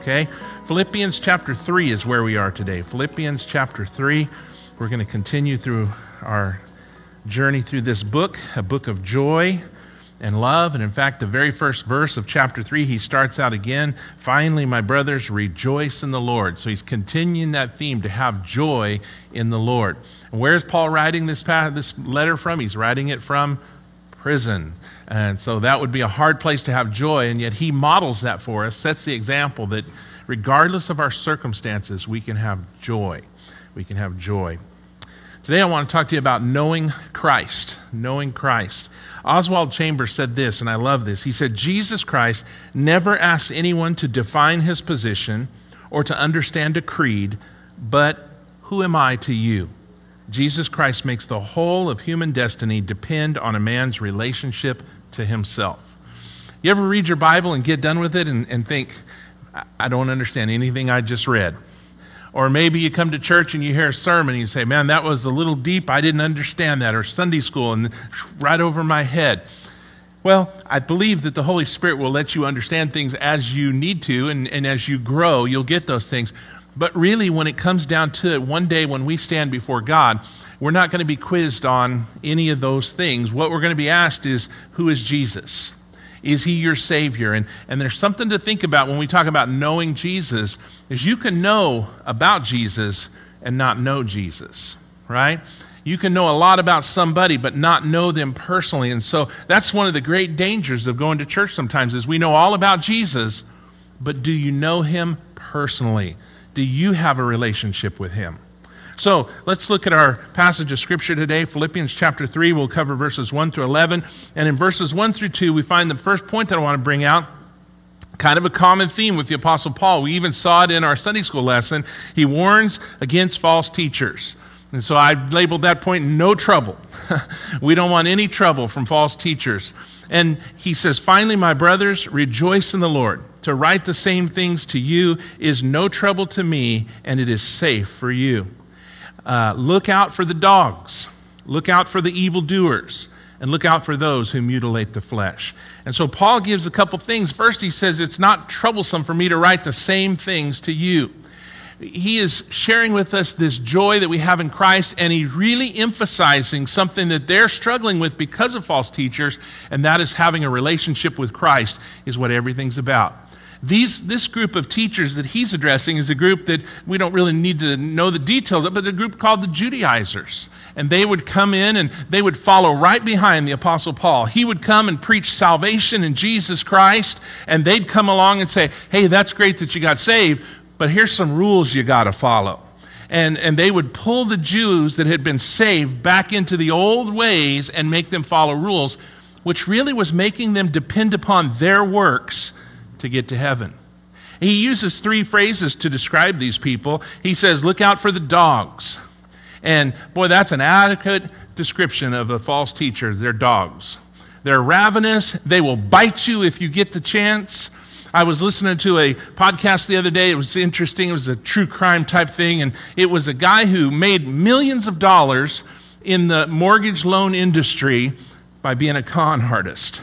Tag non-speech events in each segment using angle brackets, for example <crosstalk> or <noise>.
okay? Philippians chapter 3 is where we are today. Philippians chapter 3. We're going to continue through our journey through this book, a book of joy and love. And in fact, the very first verse of chapter 3, he starts out again finally, my brothers, rejoice in the Lord. So he's continuing that theme to have joy in the Lord. And where is Paul writing this, this letter from? He's writing it from prison. And so that would be a hard place to have joy, and yet he models that for us, sets the example that regardless of our circumstances, we can have joy. We can have joy. Today I want to talk to you about knowing Christ. Knowing Christ. Oswald Chambers said this, and I love this. He said, Jesus Christ never asks anyone to define his position or to understand a creed, but who am I to you? Jesus Christ makes the whole of human destiny depend on a man's relationship to himself. You ever read your Bible and get done with it and, and think, I don't understand anything I just read? Or maybe you come to church and you hear a sermon and you say, Man, that was a little deep. I didn't understand that. Or Sunday school and right over my head. Well, I believe that the Holy Spirit will let you understand things as you need to, and, and as you grow, you'll get those things. But really, when it comes down to it, one day when we stand before God, we're not going to be quizzed on any of those things. What we're going to be asked is, Who is Jesus? Is he your Savior? And, and there's something to think about when we talk about knowing Jesus, is you can know about Jesus and not know Jesus, right? You can know a lot about somebody but not know them personally. And so that's one of the great dangers of going to church sometimes is we know all about Jesus, but do you know him personally? Do you have a relationship with him? So let's look at our passage of scripture today, Philippians chapter 3. We'll cover verses 1 through 11. And in verses 1 through 2, we find the first point that I want to bring out kind of a common theme with the Apostle Paul. We even saw it in our Sunday school lesson. He warns against false teachers. And so I've labeled that point no trouble. <laughs> we don't want any trouble from false teachers. And he says, Finally, my brothers, rejoice in the Lord. To write the same things to you is no trouble to me, and it is safe for you. Uh, look out for the dogs, look out for the evildoers, and look out for those who mutilate the flesh. And so Paul gives a couple things. First, he says, It's not troublesome for me to write the same things to you. He is sharing with us this joy that we have in Christ, and he's really emphasizing something that they're struggling with because of false teachers, and that is having a relationship with Christ, is what everything's about. These, this group of teachers that he's addressing is a group that we don't really need to know the details of, but a group called the Judaizers. And they would come in and they would follow right behind the Apostle Paul. He would come and preach salvation in Jesus Christ, and they'd come along and say, Hey, that's great that you got saved, but here's some rules you got to follow. And, and they would pull the Jews that had been saved back into the old ways and make them follow rules, which really was making them depend upon their works to get to heaven. He uses three phrases to describe these people. He says, Look out for the dogs. And boy, that's an adequate description of a false teacher. They're dogs. They're ravenous. They will bite you if you get the chance. I was listening to a podcast the other day. It was interesting. It was a true crime type thing. And it was a guy who made millions of dollars in the mortgage loan industry by being a con artist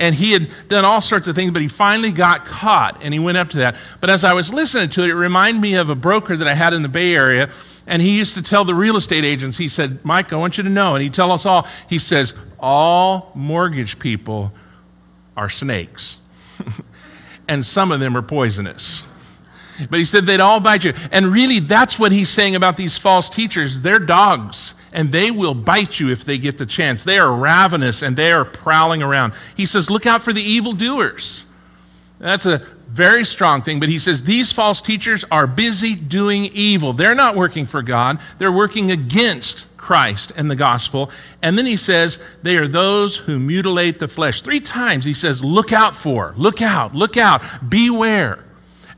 and he had done all sorts of things, but he finally got caught and he went up to that. But as I was listening to it, it reminded me of a broker that I had in the Bay Area. And he used to tell the real estate agents, he said, Mike, I want you to know. And he'd tell us all, he says, all mortgage people are snakes. <laughs> and some of them are poisonous. But he said they'd all bite you. And really, that's what he's saying about these false teachers. They're dogs and they will bite you if they get the chance. They are ravenous and they are prowling around. He says, Look out for the evildoers. That's a very strong thing, but he says these false teachers are busy doing evil. They're not working for God, they're working against Christ and the gospel. And then he says they are those who mutilate the flesh. Three times he says, Look out for, look out, look out, beware.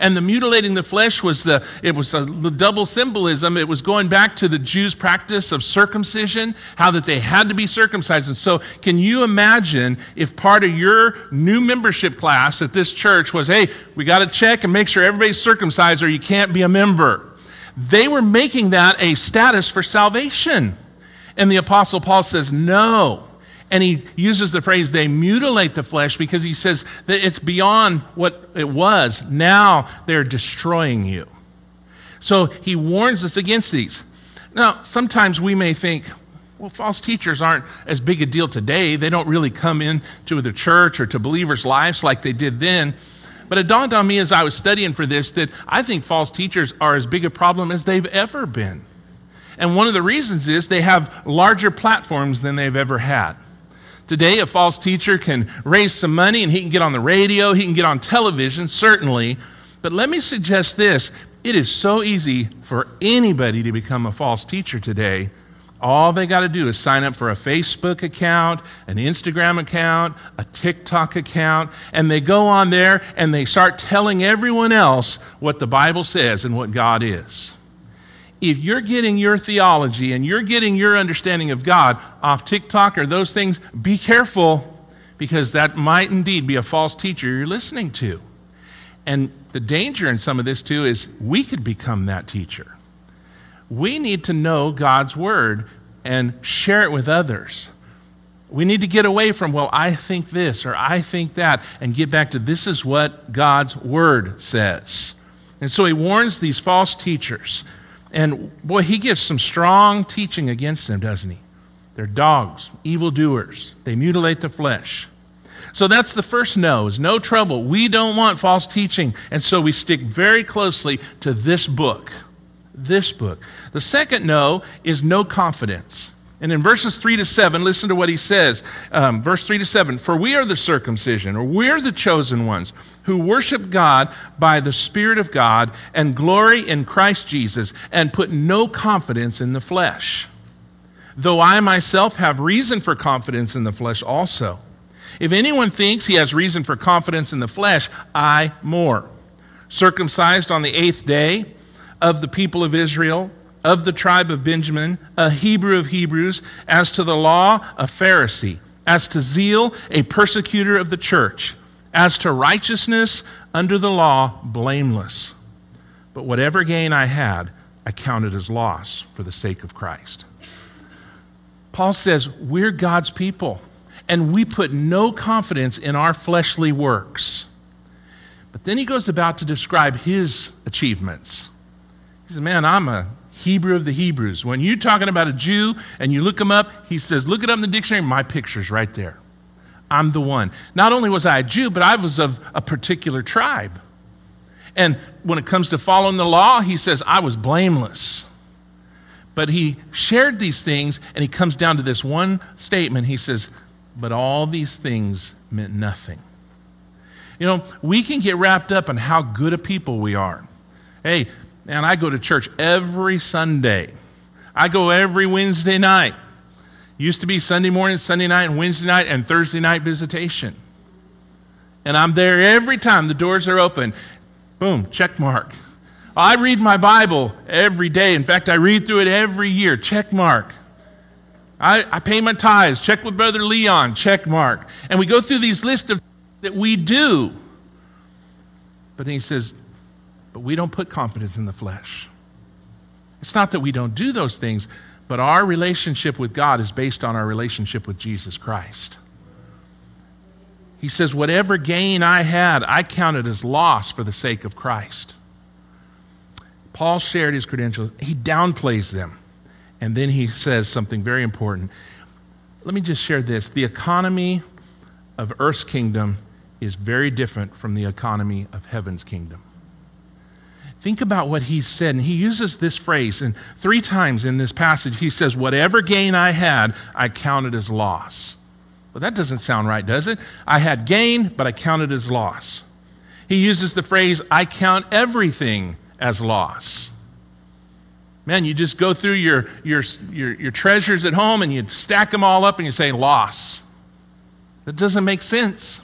And the mutilating the flesh was the, it was a, the double symbolism. It was going back to the Jews' practice of circumcision, how that they had to be circumcised. And so, can you imagine if part of your new membership class at this church was, hey, we got to check and make sure everybody's circumcised or you can't be a member? They were making that a status for salvation. And the Apostle Paul says, no. And he uses the phrase, they mutilate the flesh, because he says that it's beyond what it was. Now they're destroying you. So he warns us against these. Now, sometimes we may think, well, false teachers aren't as big a deal today. They don't really come into the church or to believers' lives like they did then. But it dawned on me as I was studying for this that I think false teachers are as big a problem as they've ever been. And one of the reasons is they have larger platforms than they've ever had. Today, a false teacher can raise some money and he can get on the radio, he can get on television, certainly. But let me suggest this it is so easy for anybody to become a false teacher today. All they got to do is sign up for a Facebook account, an Instagram account, a TikTok account, and they go on there and they start telling everyone else what the Bible says and what God is if you're getting your theology and you're getting your understanding of God off TikTok or those things, be careful because that might indeed be a false teacher you're listening to. And the danger in some of this, too, is we could become that teacher. We need to know God's word and share it with others. We need to get away from, well, I think this or I think that, and get back to this is what God's word says. And so he warns these false teachers and boy, he gives some strong teaching against them, doesn't he? They're dogs, evildoers. They mutilate the flesh. So that's the first no, is no trouble. We don't want false teaching. And so we stick very closely to this book. This book. The second no is no confidence. And in verses 3 to 7, listen to what he says. Um, verse 3 to 7 For we are the circumcision, or we're the chosen ones who worship God by the Spirit of God and glory in Christ Jesus and put no confidence in the flesh. Though I myself have reason for confidence in the flesh also. If anyone thinks he has reason for confidence in the flesh, I more. Circumcised on the eighth day of the people of Israel of the tribe of Benjamin, a Hebrew of Hebrews, as to the law, a Pharisee, as to zeal, a persecutor of the church, as to righteousness under the law, blameless. But whatever gain I had, I counted as loss for the sake of Christ. Paul says, We're God's people, and we put no confidence in our fleshly works. But then he goes about to describe his achievements. He says, Man, I'm a Hebrew of the Hebrews. When you're talking about a Jew and you look him up, he says, Look it up in the dictionary, my picture's right there. I'm the one. Not only was I a Jew, but I was of a particular tribe. And when it comes to following the law, he says, I was blameless. But he shared these things, and he comes down to this one statement. He says, But all these things meant nothing. You know, we can get wrapped up in how good a people we are. Hey, Man, I go to church every Sunday. I go every Wednesday night. Used to be Sunday morning, Sunday night, and Wednesday night, and Thursday night visitation. And I'm there every time the doors are open. Boom, check mark. I read my Bible every day. In fact, I read through it every year. Check mark. I, I pay my tithes. Check with Brother Leon. Check mark. And we go through these lists of that we do. But then he says, but we don't put confidence in the flesh. It's not that we don't do those things, but our relationship with God is based on our relationship with Jesus Christ. He says, Whatever gain I had, I counted as loss for the sake of Christ. Paul shared his credentials, he downplays them. And then he says something very important. Let me just share this. The economy of earth's kingdom is very different from the economy of heaven's kingdom. Think about what he said. And he uses this phrase, and three times in this passage, he says, Whatever gain I had, I counted as loss. Well, that doesn't sound right, does it? I had gain, but I counted as loss. He uses the phrase, I count everything as loss. Man, you just go through your, your, your, your treasures at home and you stack them all up and you say, loss. That doesn't make sense.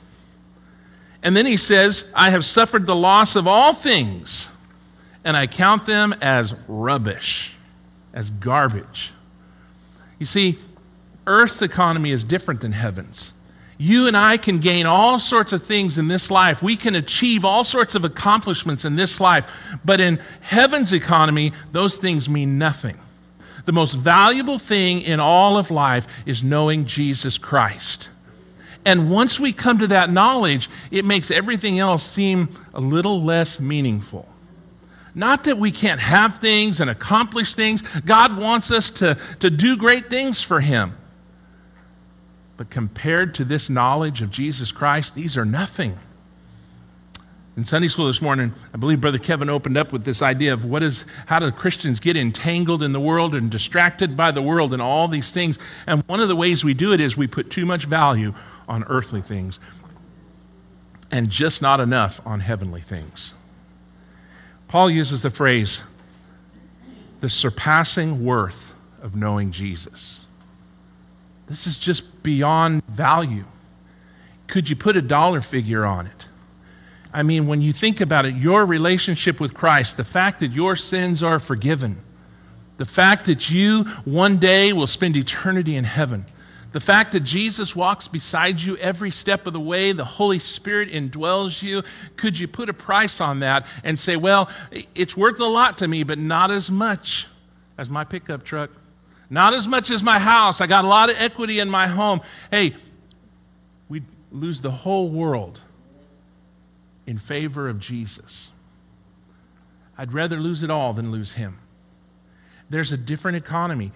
And then he says, I have suffered the loss of all things and I count them as rubbish, as garbage. You see, earth's economy is different than heaven's. You and I can gain all sorts of things in this life. We can achieve all sorts of accomplishments in this life. But in heaven's economy, those things mean nothing. the most valuable thing in all of life is knowing Jesus Christ. And once we come to that knowledge, it makes everything else seem a little less meaningful. Not that we can't have things and accomplish things. God wants us to, to do great things for Him. But compared to this knowledge of Jesus Christ, these are nothing. In Sunday school this morning, I believe Brother Kevin opened up with this idea of what is, how do Christians get entangled in the world and distracted by the world and all these things. And one of the ways we do it is we put too much value on earthly things and just not enough on heavenly things. Paul uses the phrase, the surpassing worth of knowing Jesus. This is just beyond value. Could you put a dollar figure on it? I mean, when you think about it, your relationship with Christ, the fact that your sins are forgiven, the fact that you one day will spend eternity in heaven, the fact that Jesus walks beside you every step of the way, the Holy Spirit indwells you, could you put a price on that and say, well, it's worth a lot to me, but not as much as my pickup truck? Not as much as my house. I got a lot of equity in my home. Hey, we'd lose the whole world in favor of Jesus. I'd rather lose it all than lose him. There's a different economy.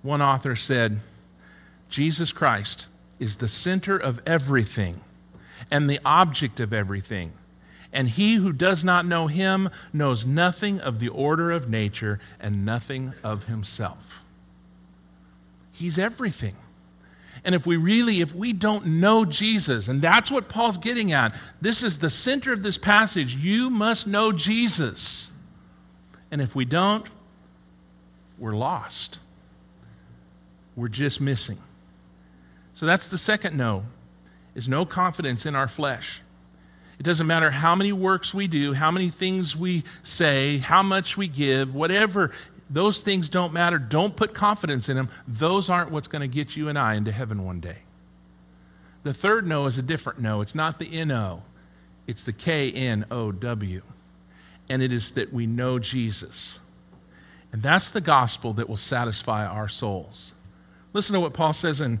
One author said, Jesus Christ is the center of everything and the object of everything. And he who does not know him knows nothing of the order of nature and nothing of himself. He's everything. And if we really, if we don't know Jesus, and that's what Paul's getting at, this is the center of this passage. You must know Jesus. And if we don't, we're lost. We're just missing. So that's the second no, is no confidence in our flesh. It doesn't matter how many works we do, how many things we say, how much we give, whatever. Those things don't matter. Don't put confidence in them. Those aren't what's going to get you and I into heaven one day. The third no is a different no. It's not the N O, it's the K N O W. And it is that we know Jesus. And that's the gospel that will satisfy our souls. Listen to what Paul says in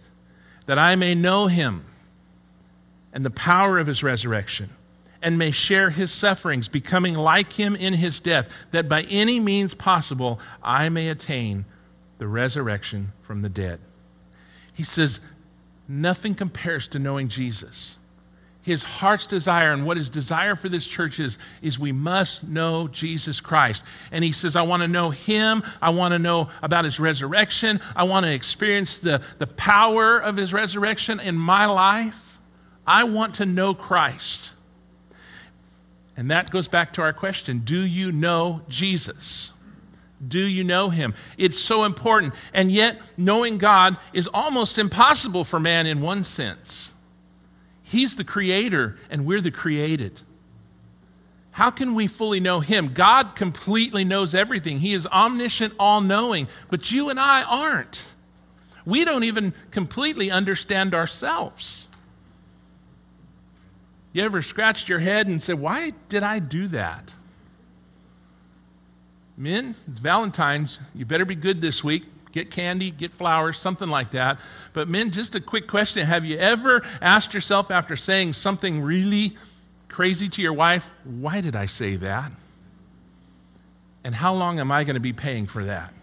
that I may know him and the power of his resurrection and may share his sufferings, becoming like him in his death, that by any means possible I may attain the resurrection from the dead. He says, nothing compares to knowing Jesus. His heart's desire and what his desire for this church is, is we must know Jesus Christ. And he says, I want to know him. I want to know about his resurrection. I want to experience the, the power of his resurrection in my life. I want to know Christ. And that goes back to our question Do you know Jesus? Do you know him? It's so important. And yet, knowing God is almost impossible for man in one sense. He's the creator, and we're the created. How can we fully know him? God completely knows everything. He is omniscient, all knowing, but you and I aren't. We don't even completely understand ourselves. You ever scratched your head and said, Why did I do that? Men, it's Valentine's. You better be good this week. Get candy, get flowers, something like that. But men, just a quick question. Have you ever asked yourself after saying something really crazy to your wife, why did I say that? And how long am I going to be paying for that?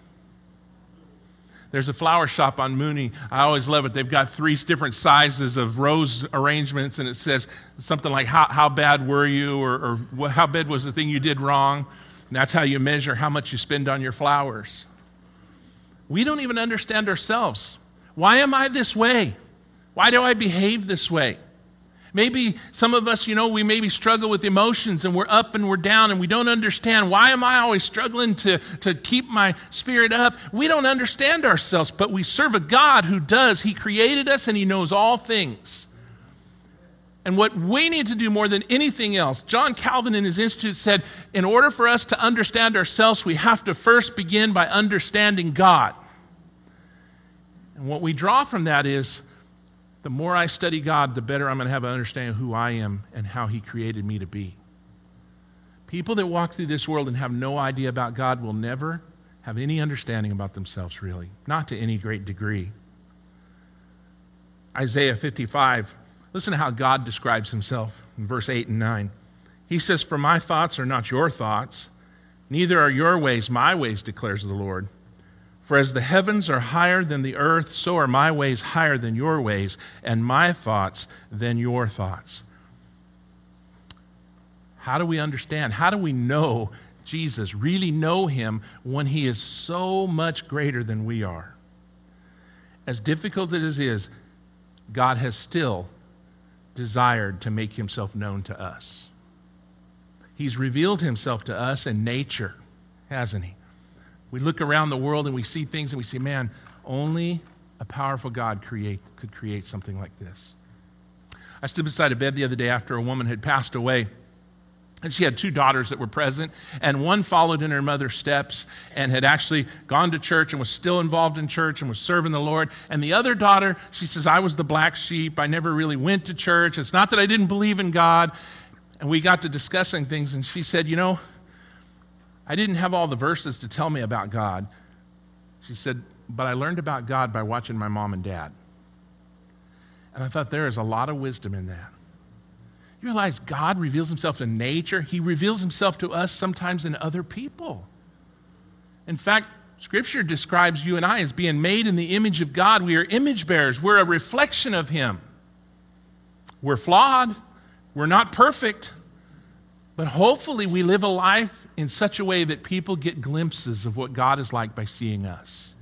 There's a flower shop on Mooney. I always love it. They've got three different sizes of rose arrangements, and it says something like, How, how bad were you? or, or How bad was the thing you did wrong? And that's how you measure how much you spend on your flowers. We don't even understand ourselves. Why am I this way? Why do I behave this way? Maybe some of us, you know, we maybe struggle with emotions and we're up and we're down and we don't understand why am I always struggling to, to keep my spirit up? We don't understand ourselves, but we serve a God who does. He created us and He knows all things. And what we need to do more than anything else, John Calvin in his Institute said, in order for us to understand ourselves, we have to first begin by understanding God. And what we draw from that is the more I study God, the better I'm going to have an understanding of who I am and how He created me to be. People that walk through this world and have no idea about God will never have any understanding about themselves, really, not to any great degree. Isaiah 55, listen to how God describes Himself in verse 8 and 9. He says, For my thoughts are not your thoughts, neither are your ways my ways, declares the Lord. For as the heavens are higher than the earth, so are my ways higher than your ways, and my thoughts than your thoughts. How do we understand? How do we know Jesus, really know him when he is so much greater than we are? As difficult as it is, God has still desired to make himself known to us. He's revealed himself to us in nature, hasn't he? We look around the world and we see things and we say, man, only a powerful God create, could create something like this. I stood beside a bed the other day after a woman had passed away. And she had two daughters that were present, and one followed in her mother's steps and had actually gone to church and was still involved in church and was serving the Lord. And the other daughter, she says, I was the black sheep. I never really went to church. It's not that I didn't believe in God. And we got to discussing things, and she said, You know, I didn't have all the verses to tell me about God. She said, but I learned about God by watching my mom and dad. And I thought there is a lot of wisdom in that. You realize God reveals himself in nature, he reveals himself to us sometimes in other people. In fact, Scripture describes you and I as being made in the image of God. We are image bearers, we're a reflection of him. We're flawed, we're not perfect, but hopefully we live a life in such a way that people get glimpses of what God is like by seeing us.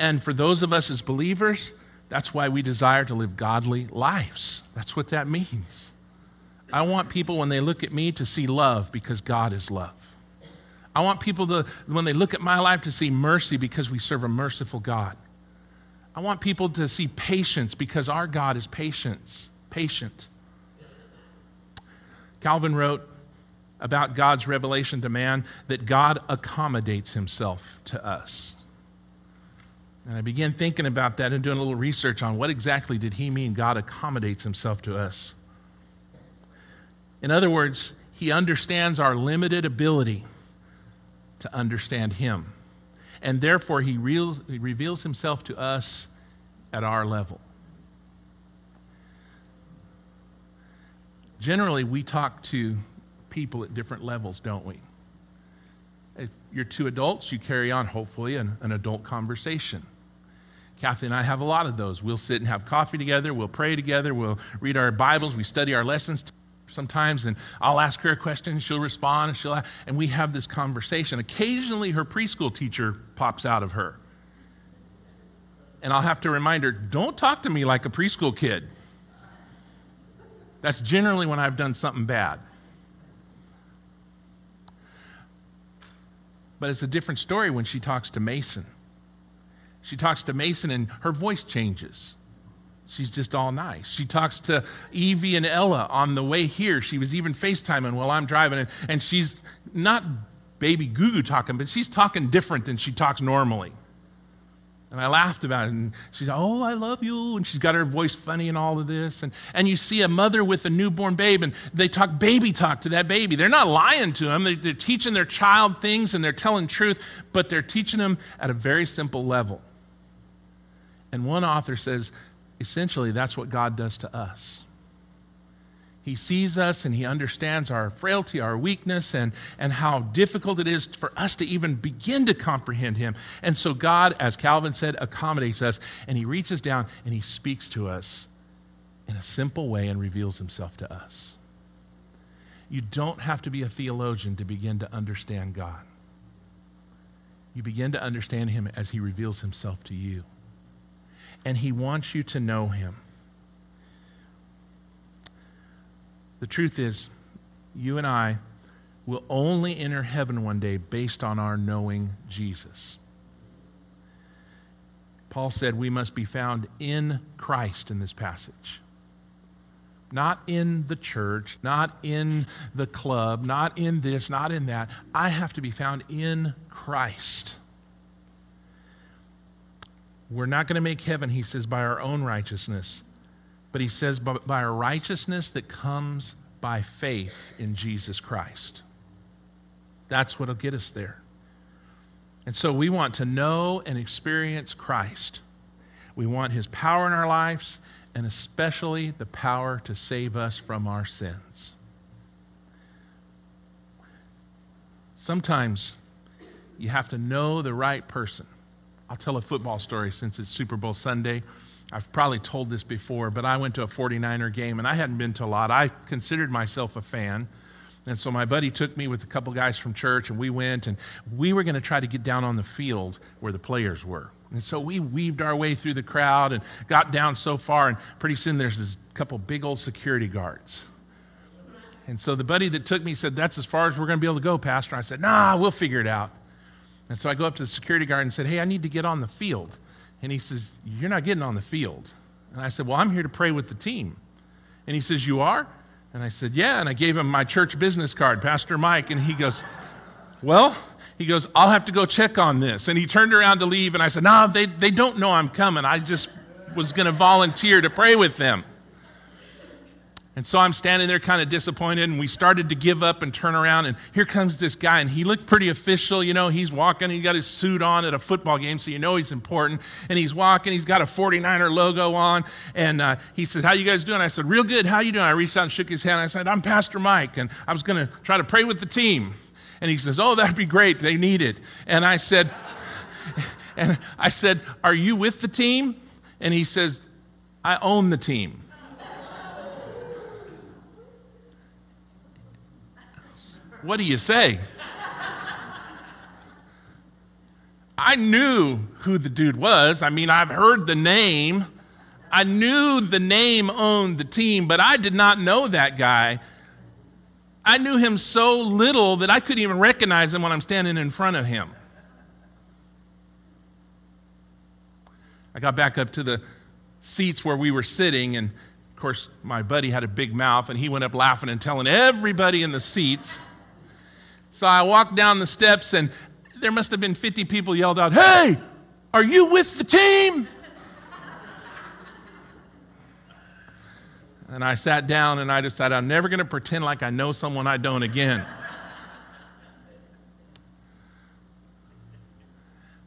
And for those of us as believers, that's why we desire to live godly lives. That's what that means. I want people, when they look at me, to see love because God is love. I want people to, when they look at my life, to see mercy because we serve a merciful God. I want people to see patience because our God is patience, patient. Calvin wrote, about God's revelation to man that God accommodates himself to us. And I began thinking about that and doing a little research on what exactly did he mean God accommodates himself to us. In other words, he understands our limited ability to understand him. And therefore, he, reveals himself to us at our level. Generally, we talk to people at different levels, don't we? If you're two adults, you carry on, hopefully, an, an adult conversation. Kathy and I have a lot of those. We'll sit and have coffee together, we'll pray together, we'll read our Bibles, we study our lessons sometimes, and I'll ask her a question, she'll respond, and she'll, ask, and we have this conversation. Occasionally, her preschool teacher pops out of her. And I'll have to remind her, don't talk to me like a preschool kid. That's generally when I've done something bad. But it's a different story when she talks to Mason. She talks to Mason and her voice changes. She's just all nice. She talks to Evie and Ella on the way here. She was even FaceTiming while I'm driving, and, and she's not baby goo goo talking, but she's talking different than she talks normally. And I laughed about it. And she's, oh, I love you. And she's got her voice funny and all of this. And, and you see a mother with a newborn babe, and they talk baby talk to that baby. They're not lying to him. They, they're teaching their child things and they're telling truth, but they're teaching them at a very simple level. And one author says, essentially, that's what God does to us. He sees us and he understands our frailty, our weakness, and, and how difficult it is for us to even begin to comprehend him. And so God, as Calvin said, accommodates us and he reaches down and he speaks to us in a simple way and reveals himself to us. You don't have to be a theologian to begin to understand God. You begin to understand him as he reveals himself to you. And he wants you to know him. The truth is, you and I will only enter heaven one day based on our knowing Jesus. Paul said we must be found in Christ in this passage. Not in the church, not in the club, not in this, not in that. I have to be found in Christ. We're not going to make heaven, he says, by our own righteousness, but he says by, our righteousness that comes by faith in Jesus Christ. That's what will get us there. And so we want to know and experience Christ. We want his power in our lives, and especially the power to save us from our sins. Sometimes you have to know the right person. I'll tell a football story since it's Super Bowl Sunday. I've probably told this before, but I went to a 49er game and I hadn't been to a lot. I considered myself a fan. And so my buddy took me with a couple guys from church and we went and we were going to try to get down on the field where the players were. And so we weaved our way through the crowd and got down so far, and pretty soon there's this couple big old security guards. And so the buddy that took me said, That's as far as we're going to be able to go, Pastor. I said, Nah, we'll figure it out. And so I go up to the security guard and said, Hey, I need to get on the field. And he says, You're not getting on the field. And I said, Well, I'm here to pray with the team. And he says, You are? And I said, Yeah. And I gave him my church business card, Pastor Mike. And he goes, Well, he goes, I'll have to go check on this. And he turned around to leave. And I said, No, nah, they, they don't know I'm coming. I just was going to volunteer to pray with them. And so I'm standing there kind of disappointed, and we started to give up and turn around, and here comes this guy, and he looked pretty official. You know, he's walking, he got his suit on at a football game, so you know he's important. And he's walking, he's got a 49er logo on, and uh, he said, How you guys doing? I said, Real good, how you doing? I reached out and shook his hand. I said, I'm Pastor Mike, and I was going to try to pray with the team. And he says, Oh, that'd be great, they need it. And I said, <laughs> and I said, Are you with the team? And he says, I own the team. What do you say? I knew who the dude was. I mean, I've heard the name. I knew the name owned the team, but I did not know that guy. I knew him so little that I couldn't even recognize him when I'm standing in front of him. I got back up to the seats where we were sitting, and of course, my buddy had a big mouth, and he went up laughing and telling everybody in the seats so I walked down the steps, and there must have been 50 people yelled out, Hey, are you with the team? And I sat down and I decided I'm never going to pretend like I know someone I don't again.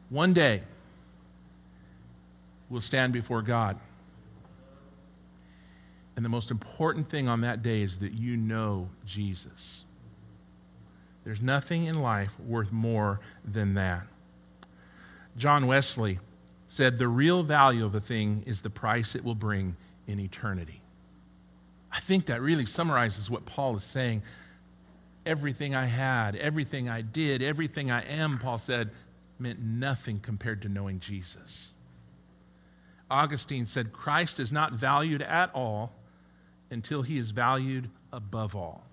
One day, we'll stand before God. And the most important thing on that day is that you know Jesus. There's nothing in life worth more than that. John Wesley said, The real value of a thing is the price it will bring in eternity. I think that really summarizes what Paul is saying. Everything I had, everything I did, everything I am, Paul said, meant nothing compared to knowing Jesus. Augustine said, Christ is not valued at all until he is valued above all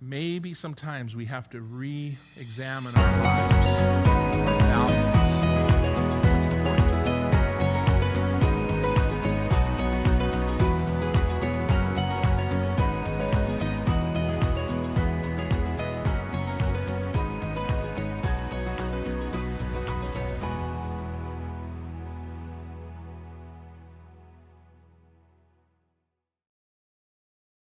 maybe sometimes we have to re examine our lives